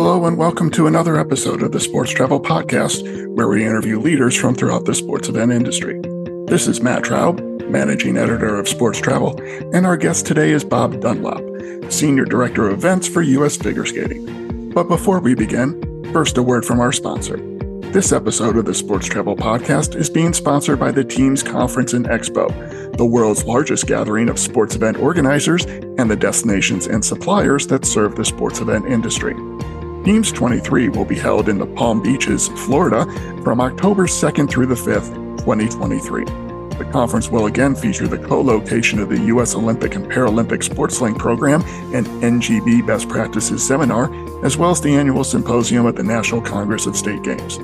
Hello, and welcome to another episode of the Sports Travel Podcast, where we interview leaders from throughout the sports event industry. This is Matt Traub, managing editor of Sports Travel, and our guest today is Bob Dunlop, senior director of events for U.S. Figure Skating. But before we begin, first a word from our sponsor. This episode of the Sports Travel Podcast is being sponsored by the Teams Conference and Expo, the world's largest gathering of sports event organizers and the destinations and suppliers that serve the sports event industry. Teams 23 will be held in the Palm Beaches, Florida from October 2nd through the 5th, 2023. The conference will again feature the co location of the U.S. Olympic and Paralympic SportsLink program and NGB Best Practices Seminar, as well as the annual symposium at the National Congress of State Games.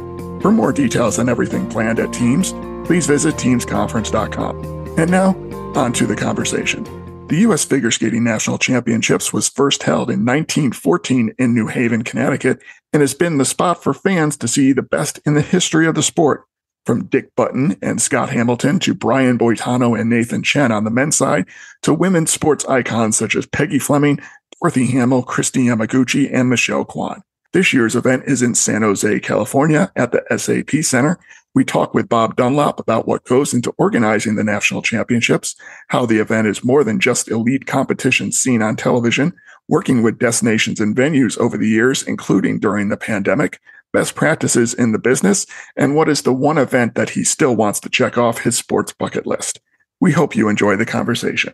For more details on everything planned at Teams, please visit teamsconference.com. And now, on to the conversation. The U.S. Figure Skating National Championships was first held in 1914 in New Haven, Connecticut, and has been the spot for fans to see the best in the history of the sport. From Dick Button and Scott Hamilton to Brian Boitano and Nathan Chen on the men's side, to women's sports icons such as Peggy Fleming, Dorothy Hamill, Kristi Yamaguchi, and Michelle Kwan. This year's event is in San Jose, California at the SAP Center. We talk with Bob Dunlop about what goes into organizing the national championships, how the event is more than just elite competition seen on television, working with destinations and venues over the years, including during the pandemic, best practices in the business, and what is the one event that he still wants to check off his sports bucket list. We hope you enjoy the conversation.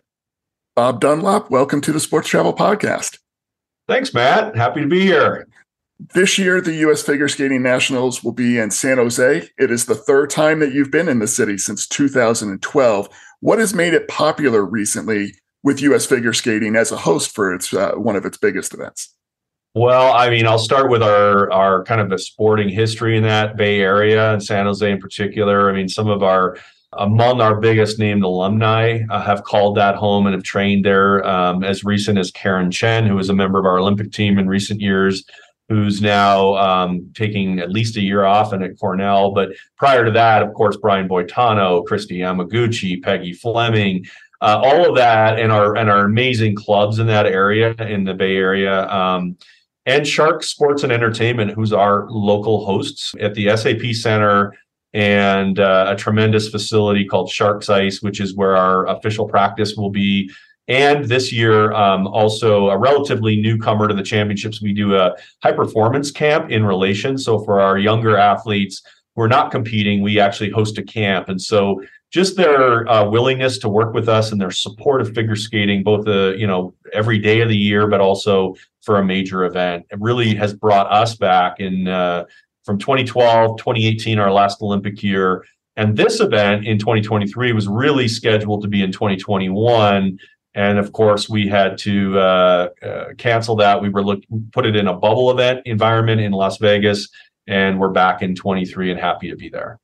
Bob Dunlop, welcome to the Sports Travel Podcast. Thanks, Matt. Happy to be here. This year, the U.S. Figure Skating Nationals will be in San Jose. It is the third time that you've been in the city since 2012. What has made it popular recently with U.S. Figure Skating as a host for its uh, one of its biggest events? Well, I mean, I'll start with our our kind of the sporting history in that Bay Area and San Jose in particular. I mean, some of our among our biggest named alumni uh, have called that home and have trained there. Um, as recent as Karen Chen, who was a member of our Olympic team in recent years, who's now um, taking at least a year off and at Cornell. But prior to that, of course, Brian Boitano, Kristi Yamaguchi, Peggy Fleming, uh, all of that, and our and our amazing clubs in that area in the Bay Area. Um, and Shark Sports and Entertainment, who's our local hosts at the SAP Center and uh, a tremendous facility called Sharks Ice, which is where our official practice will be and this year, um, also a relatively newcomer to the championships, we do a high performance camp in relation. So for our younger athletes who are not competing, we actually host a camp. And so just their uh, willingness to work with us and their support of figure skating, both the you know every day of the year, but also for a major event, it really has brought us back in uh, from 2012, 2018, our last Olympic year. And this event in 2023 was really scheduled to be in 2021 and of course we had to uh, uh, cancel that we were look put it in a bubble event environment in las vegas and we're back in 23 and happy to be there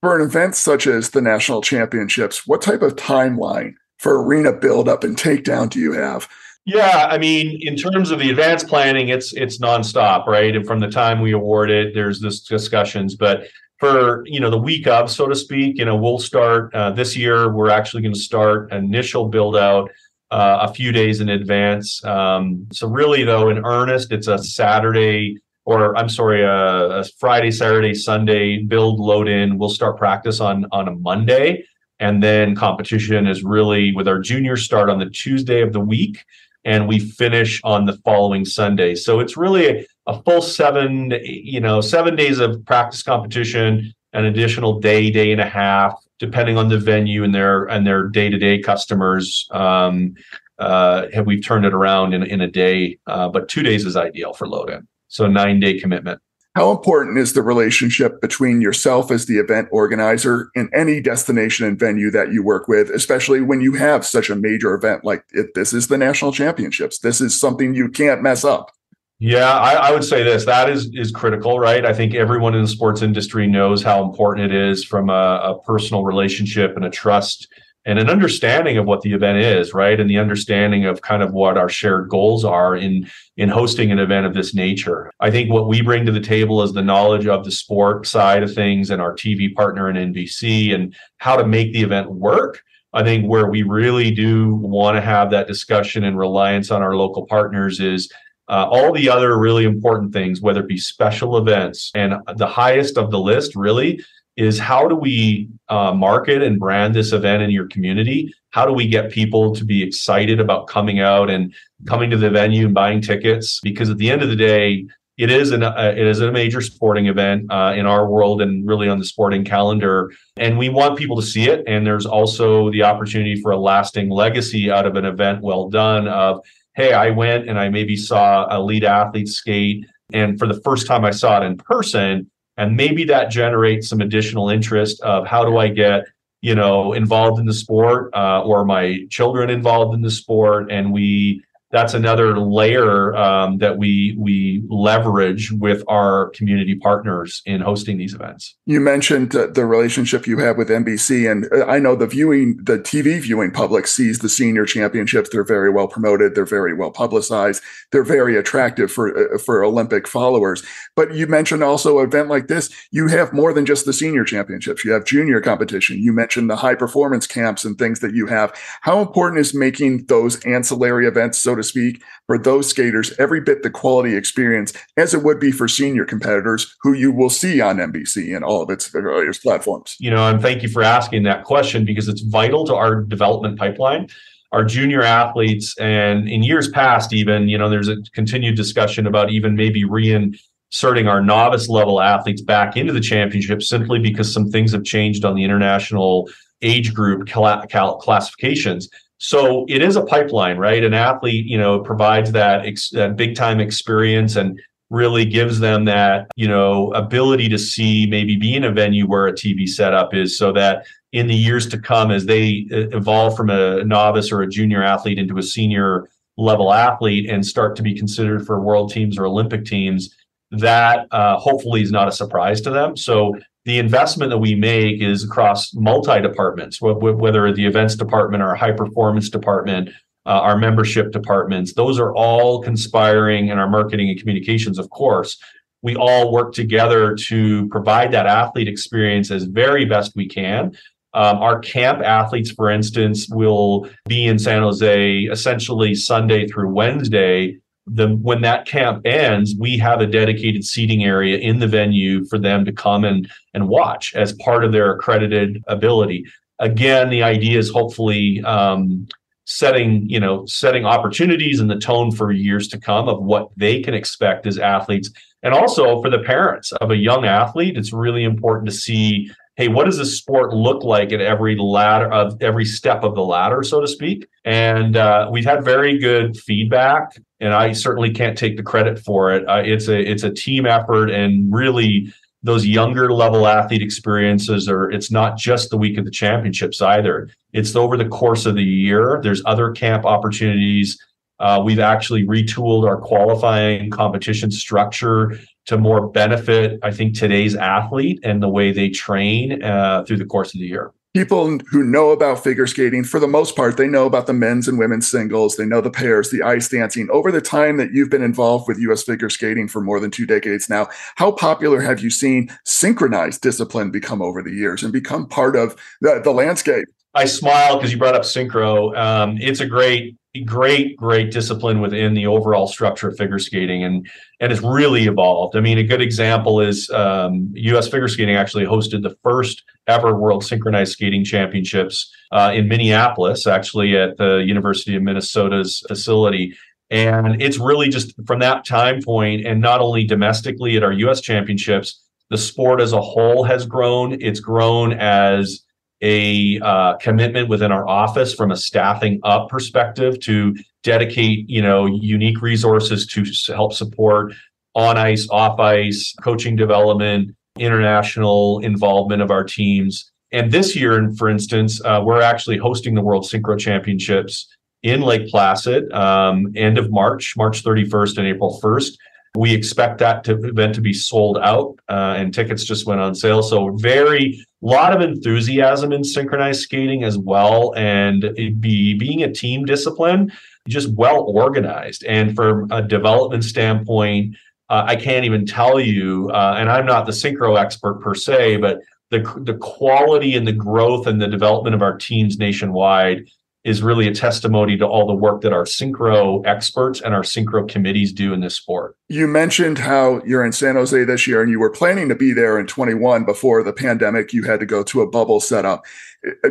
for an event such as the national championships what type of timeline for arena buildup and takedown do you have yeah, I mean, in terms of the advanced planning, it's it's nonstop, right? And from the time we award it, there's this discussions. But for you know the week of so to speak you know we'll start uh, this year we're actually going to start initial build out uh, a few days in advance. Um, so really though in earnest it's a saturday or i'm sorry a, a, friday saturday sunday build load in. We'll start practice on on a monday and then competition is really with our juniors start on the tuesday of the week and we finish on the following sunday so it's really a full seven, you know, seven days of practice competition, an additional day, day and a half, depending on the venue and their and their day to day customers. Um, uh, have we've turned it around in in a day, uh, but two days is ideal for load in. So nine day commitment. How important is the relationship between yourself as the event organizer and any destination and venue that you work with, especially when you have such a major event like this is the national championships? This is something you can't mess up. Yeah, I, I, would say this. That is is critical, right? I think everyone in the sports industry knows how important it is from a, a, personal relationship and a trust and an understanding of what the event is, right? And the understanding of kind of what our shared goals are in in hosting an event of this nature. I think what we bring to the table is the knowledge of the sport side of things and our TV partner in NBC and how to make the event work. I think where we really do want to have that discussion and reliance on our local partners is uh, all the other really important things, whether it be special events, and the highest of the list really is how do we uh, market and brand this event in your community? How do we get people to be excited about coming out and coming to the venue and buying tickets? Because at the end of the day, it is an uh, it is a major sporting event uh, in our world and really on the sporting calendar, and we want people to see it. And there's also the opportunity for a lasting legacy out of an event well done. Of hey, I went and I maybe saw a lead athlete skate, and for the first time I saw it in person, and maybe that generates some additional interest of how do I get you know involved in the sport uh, or my children involved in the sport, and we that's another layer um, that we we leverage with our community partners in hosting these events. You mentioned uh, the relationship you have with NBC, and uh, I know the viewing, the TV viewing public sees the senior championships. They're very well promoted. They're very well publicized. They're very attractive for uh, for Olympic followers. But you mentioned also an event like this. You have more than just the senior championships. You have junior competition. You mentioned the high performance camps and things that you have. How important is making those ancillary events so to speak, for those skaters every bit the quality experience as it would be for senior competitors who you will see on NBC and all of its various platforms. You know, and thank you for asking that question because it's vital to our development pipeline. Our junior athletes, and in years past, even, you know, there's a continued discussion about even maybe reinserting our novice level athletes back into the championship simply because some things have changed on the international age group classifications. So it is a pipeline, right? An athlete, you know, provides that, ex- that big time experience and really gives them that, you know, ability to see maybe be in a venue where a TV setup is so that in the years to come, as they evolve from a novice or a junior athlete into a senior level athlete and start to be considered for world teams or Olympic teams, that uh, hopefully is not a surprise to them. So the investment that we make is across multi departments, whether the events department, our high performance department, uh, our membership departments. Those are all conspiring, and our marketing and communications, of course. We all work together to provide that athlete experience as very best we can. Um, our camp athletes, for instance, will be in San Jose essentially Sunday through Wednesday the when that camp ends, we have a dedicated seating area in the venue for them to come and and watch as part of their accredited ability. Again, the idea is hopefully um, setting you know setting opportunities and the tone for years to come of what they can expect as athletes, and also for the parents of a young athlete. It's really important to see hey, what does this sport look like at every ladder of every step of the ladder, so to speak? And uh, we've had very good feedback, and I certainly can't take the credit for it. Uh, it's a it's a team effort, and really those younger level athlete experiences are it's not just the week of the championships either it's over the course of the year there's other camp opportunities uh, we've actually retooled our qualifying competition structure to more benefit, I think, today's athlete and the way they train uh, through the course of the year. People who know about figure skating, for the most part, they know about the men's and women's singles. They know the pairs, the ice dancing. Over the time that you've been involved with U.S. figure skating for more than two decades now, how popular have you seen synchronized discipline become over the years and become part of the, the landscape? I smile because you brought up synchro. Um, it's a great great great discipline within the overall structure of figure skating and and it's really evolved. I mean a good example is um, us figure skating actually hosted the first ever world synchronized skating championships uh, in minneapolis actually at the university of minnesota's facility. And it's really just from that time point and not only domestically at our us championships the sport as a whole has grown. It's grown as a uh, commitment within our office from a staffing up perspective to dedicate you know unique resources to help support on ice off ice coaching development international involvement of our teams and this year for instance uh, we're actually hosting the world synchro championships in lake placid um, end of march march 31st and april 1st we expect that to, event to be sold out, uh, and tickets just went on sale. So very lot of enthusiasm in synchronized skating as well, and be being a team discipline, just well organized. And from a development standpoint, uh, I can't even tell you, uh, and I'm not the synchro expert per se, but the the quality and the growth and the development of our teams nationwide is really a testimony to all the work that our synchro experts and our synchro committees do in this sport. You mentioned how you're in San Jose this year and you were planning to be there in 21 before the pandemic. You had to go to a bubble setup.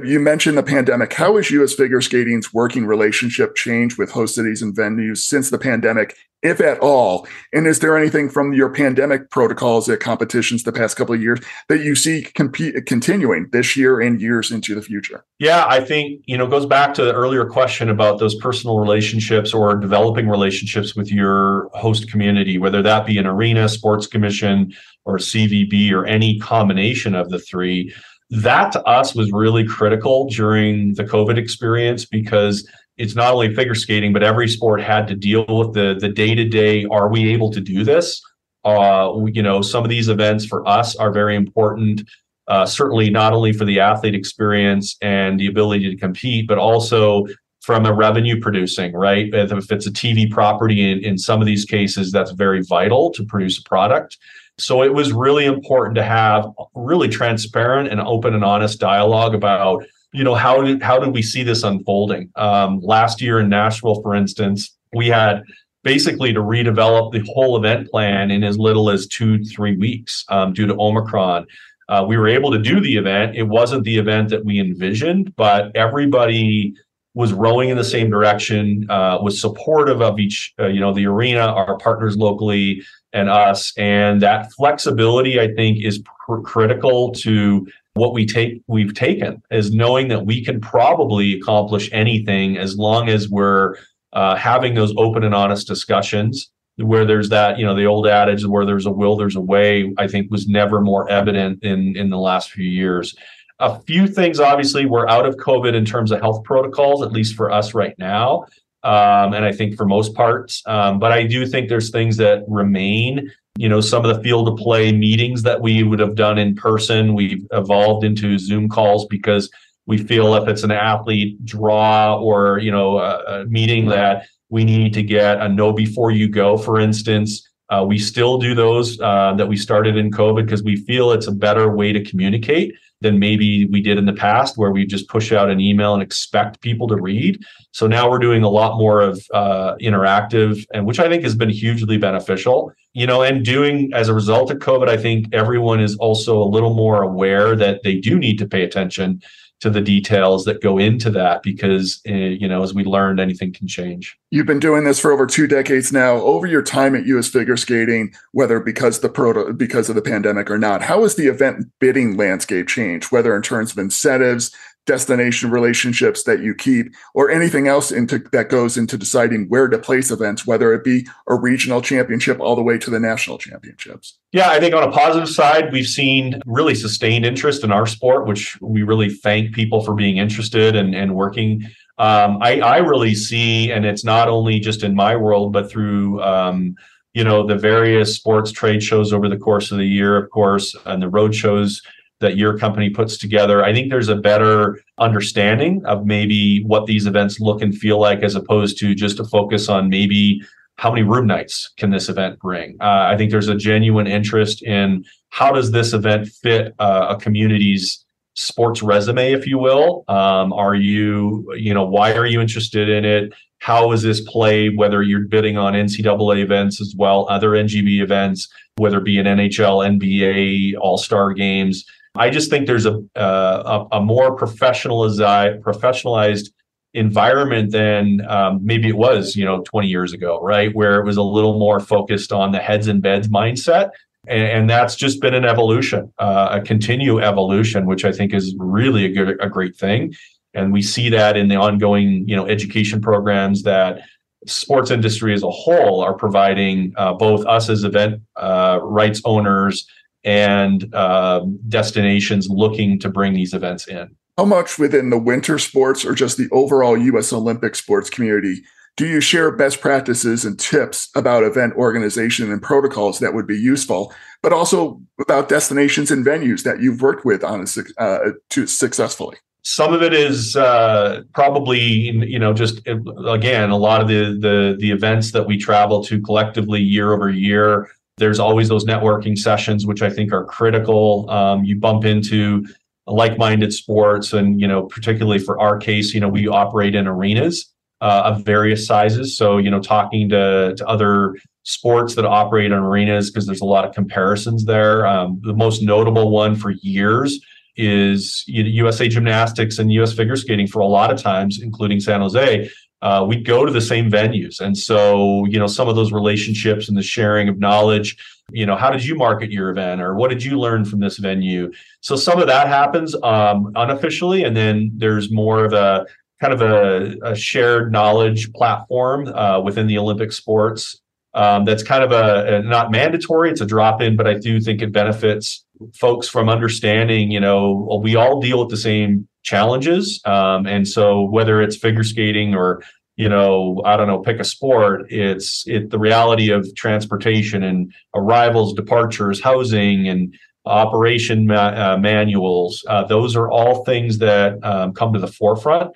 You mentioned the pandemic. How has US Figure Skating's working relationship changed with host cities and venues since the pandemic if at all? And is there anything from your pandemic protocols at competitions the past couple of years that you see compete, continuing this year and years into the future? Yeah, I think, you know, goes back to the earlier question about those personal relationships or developing relationships with your host community, whether that be an arena, sports commission, or CVB, or any combination of the three. That to us was really critical during the COVID experience because it's not only figure skating, but every sport had to deal with the the day to day. Are we able to do this? Uh, you know, some of these events for us are very important. Uh, certainly, not only for the athlete experience and the ability to compete, but also from a revenue producing. Right, if it's a TV property, in, in some of these cases, that's very vital to produce a product. So it was really important to have really transparent and open and honest dialogue about you know how did how did we see this unfolding um, last year in nashville for instance we had basically to redevelop the whole event plan in as little as two three weeks um, due to omicron uh, we were able to do the event it wasn't the event that we envisioned but everybody was rowing in the same direction uh, was supportive of each uh, you know the arena our partners locally and us. And that flexibility i think is pr- critical to what we take we've taken is knowing that we can probably accomplish anything as long as we're uh, having those open and honest discussions. Where there's that you know the old adage where there's a will there's a way i think was never more evident in in the last few years a few things obviously we're out of covid in terms of health protocols at least for us right now um, and i think for most parts um, but i do think there's things that remain. You know some of the field of play meetings that we would have done in person we've evolved into zoom calls because we feel if it's an athlete draw or you know a, a meeting that we need to get a know before you go for instance uh, we still do those uh, that we started in covid because we feel it's a better way to communicate than maybe we did in the past where we just push out an email and expect people to read. So now we're doing a lot more of uh, interactive and which i think has been hugely beneficial you know and doing as a result of covid i think everyone is also a little more aware that they do need to pay attention to the details that go into that because uh, you know as we learned anything can change. You've been doing this for over two decades now. Over your time at us figure skating whether because the proto because of the pandemic or not how has the event bidding landscape changed whether in terms of incentives destination relationships that you keep or anything else into that goes into deciding where to place events whether it be a regional championship all the way to the national championships. Yeah i think on a positive side we've seen really sustained interest in our sport which we really thank people for being interested and, and working. Um, I, I really see and it's not only just in my world but through um, you know the various sports trade shows over the course of the year of course and the road shows that your company puts together. I think there's a better understanding of maybe what these events look and feel like, as opposed to just a focus on maybe how many room nights can this event bring. Uh, I think there's a genuine interest in how does this event fit uh, a community's sports resume, if you will. Um, are you, you know, why are you interested in it? How is this played? Whether you're bidding on NCAA events as well, other NGB events, whether it be an NHL, NBA, All Star games I just think there's a a, a more professionalized professionalized environment than um, maybe it was, you know, 20 years ago, right? Where it was a little more focused on the heads and beds mindset. And, and that's just been an evolution, uh, a continue evolution, which I think is really a good, a great thing. And we see that in the ongoing, you know, education programs that sports industry as a whole are providing uh, both us as event uh, rights owners and uh, destinations looking to bring these events in. How much within the winter sports or just the overall U.S. Olympic sports community do you share best practices and tips about event organization and protocols that would be useful, but also about destinations and venues that you've worked with on a, uh, to successfully? Some of it is uh, probably you know just again a lot of the the the events that we travel to collectively year over year there's always those networking sessions, which I think are critical. Um, you bump into like-minded sports, and you know, particularly for our case, you know, we operate in arenas uh, of various sizes. So you know, talking to to other sports that operate in arenas because there's a lot of comparisons there. Um, the most notable one for years is USA Gymnastics and US Figure Skating for a lot of times, including San Jose. Uh, we go to the same venues. And so, you know, some of those relationships and the sharing of knowledge, you know, how did you market your event or what did you learn from this venue? So some of that happens um, unofficially. And then there's more of a kind of a, a shared knowledge platform uh, within the Olympic sports um, that's kind of a, a, not mandatory it's a drop in but i do think it benefits folks from understanding you know we all deal with the same challenges. Um, and so whether it's figure skating or you know i don't know pick a sport it's it the reality of transportation and arrivals departures housing and operation ma- uh, manuals uh, those are all things that um, come to the forefront.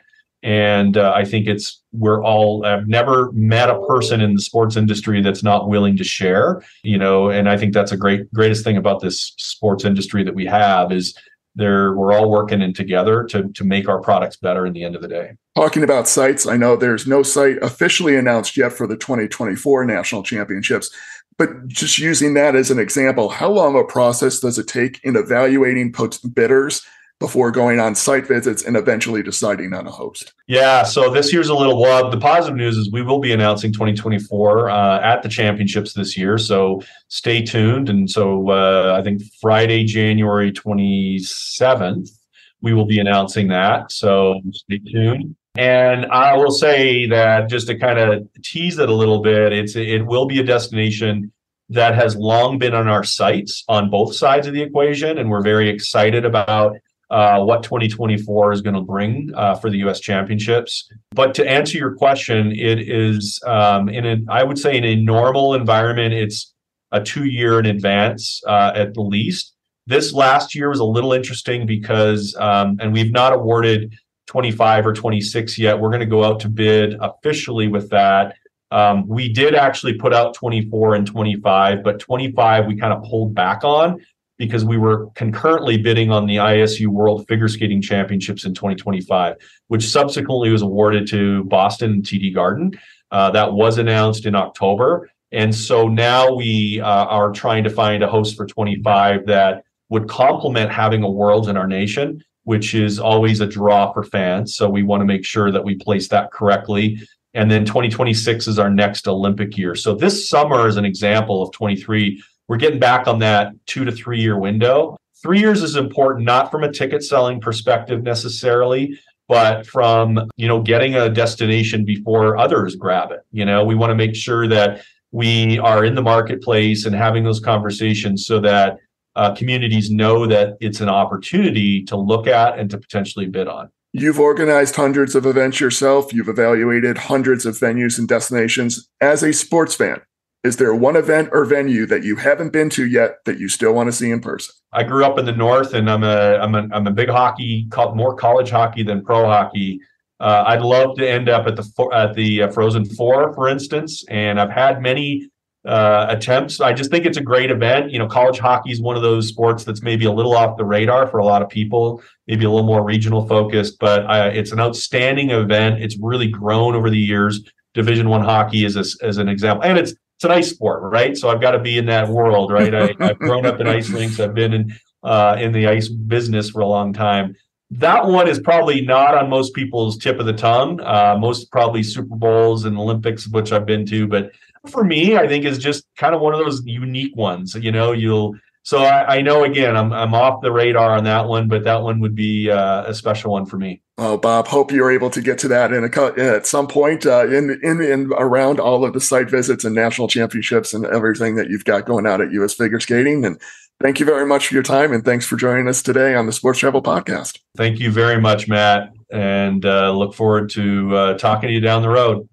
And uh, I think it's we're all I've never met a person in the sports industry that's not willing to share, you know, and I think that's a great greatest thing about this sports industry that we have is there we're all working in together to to make our products better in the end of the day. Talking about sites, I know there's no site officially announced yet for the 2024 national championships, but just using that as an example, how long a process does it take in evaluating bidders before going on site visits and eventually deciding on a host. Yeah, so this year's a little well. The positive news is we will be announcing 2024 uh, at the championships this year, so stay tuned. And so uh, I think Friday, January 27th, we will be announcing that. So stay tuned. And I will say that just to kind of tease it a little bit, it's it will be a destination that has long been on our sites on both sides of the equation, and we're very excited about uh, what 2024 is going to bring uh, for the U.S. Championships. But to answer your question, it is um, in a I would say in a normal environment, it's a two year in advance uh, at the least. This last year was a little interesting because, um, and we've not awarded 25 or 26 yet. We're going to go out to bid officially with that. Um, we did actually put out 24 and 25, but 25 we kind of pulled back on because we were concurrently bidding on the ISU World Figure Skating Championships in 2025, which subsequently was awarded to Boston TD Garden. Uh, that was announced in October. And so now we uh, are trying to find a host for 25 that would complement having a world in our nation, which is always a draw for fans. So we want to make sure that we place that correctly. And then 2026 is our next Olympic year. So this summer is an example of 23 we're getting back on that two to three year window. Three years is important, not from a ticket selling perspective necessarily, but from you know getting a destination before others grab it. You know, we want to make sure that we are in the marketplace and having those conversations so that uh, communities know that it's an opportunity to look at and to potentially bid on. You've organized hundreds of events yourself. You've evaluated hundreds of venues and destinations. As a sports fan, is there one event or venue that you haven't been to yet that you still want to see in person? I grew up in the north, and I'm a I'm a I'm a big hockey, more college hockey than pro hockey. Uh, I'd love to end up at the at the uh, Frozen Four, for instance, and I've had many uh, attempts. I just think it's a great event. You know, college hockey is one of those sports that's maybe a little off the radar for a lot of people, maybe a little more regional focused, but it's an outstanding event. It's really grown over the years. Division One hockey is as an example, and it's it's an ice sport, right? So I've got to be in that world, right? I, have grown up in ice rinks. I've been in uh, in the ice business for a long time. That one is probably not on most people's tip of the tongue. Uh, most probably Super Bowls and Olympics, which I've been to, but for me, I think is just kind of one of those unique ones. You know, you'll so I, I, know again, I'm I'm off the radar on that one, but that one would be uh, a special one for me. Oh, Bob, hope you're able to get to that in a at some point uh, in in and around all of the site visits and national championships and everything that you've got going out at U.S. Figure Skating. And thank you very much for your time and thanks for joining us today on the Sports Travel Podcast. Thank you very much, Matt, and uh, look forward to uh, talking to you down the road.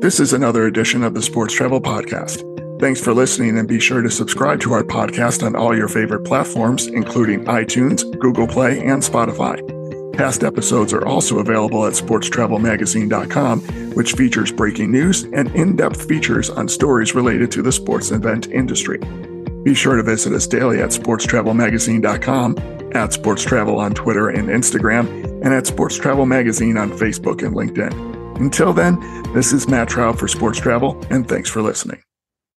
This is another edition of the Sports Travel Podcast. Thanks for listening and be sure to subscribe to our podcast on all your favorite platforms, including iTunes, Google Play, and Spotify. Past episodes are also available at sportstravelmagazine.com, which features breaking news and in depth features on stories related to the sports event industry. Be sure to visit us daily at sportstravelmagazine.com at Sports Travel on Twitter and Instagram, and at Sports Travel Magazine on Facebook and LinkedIn. Until then, this is Matt Traub for Sports Travel, and thanks for listening.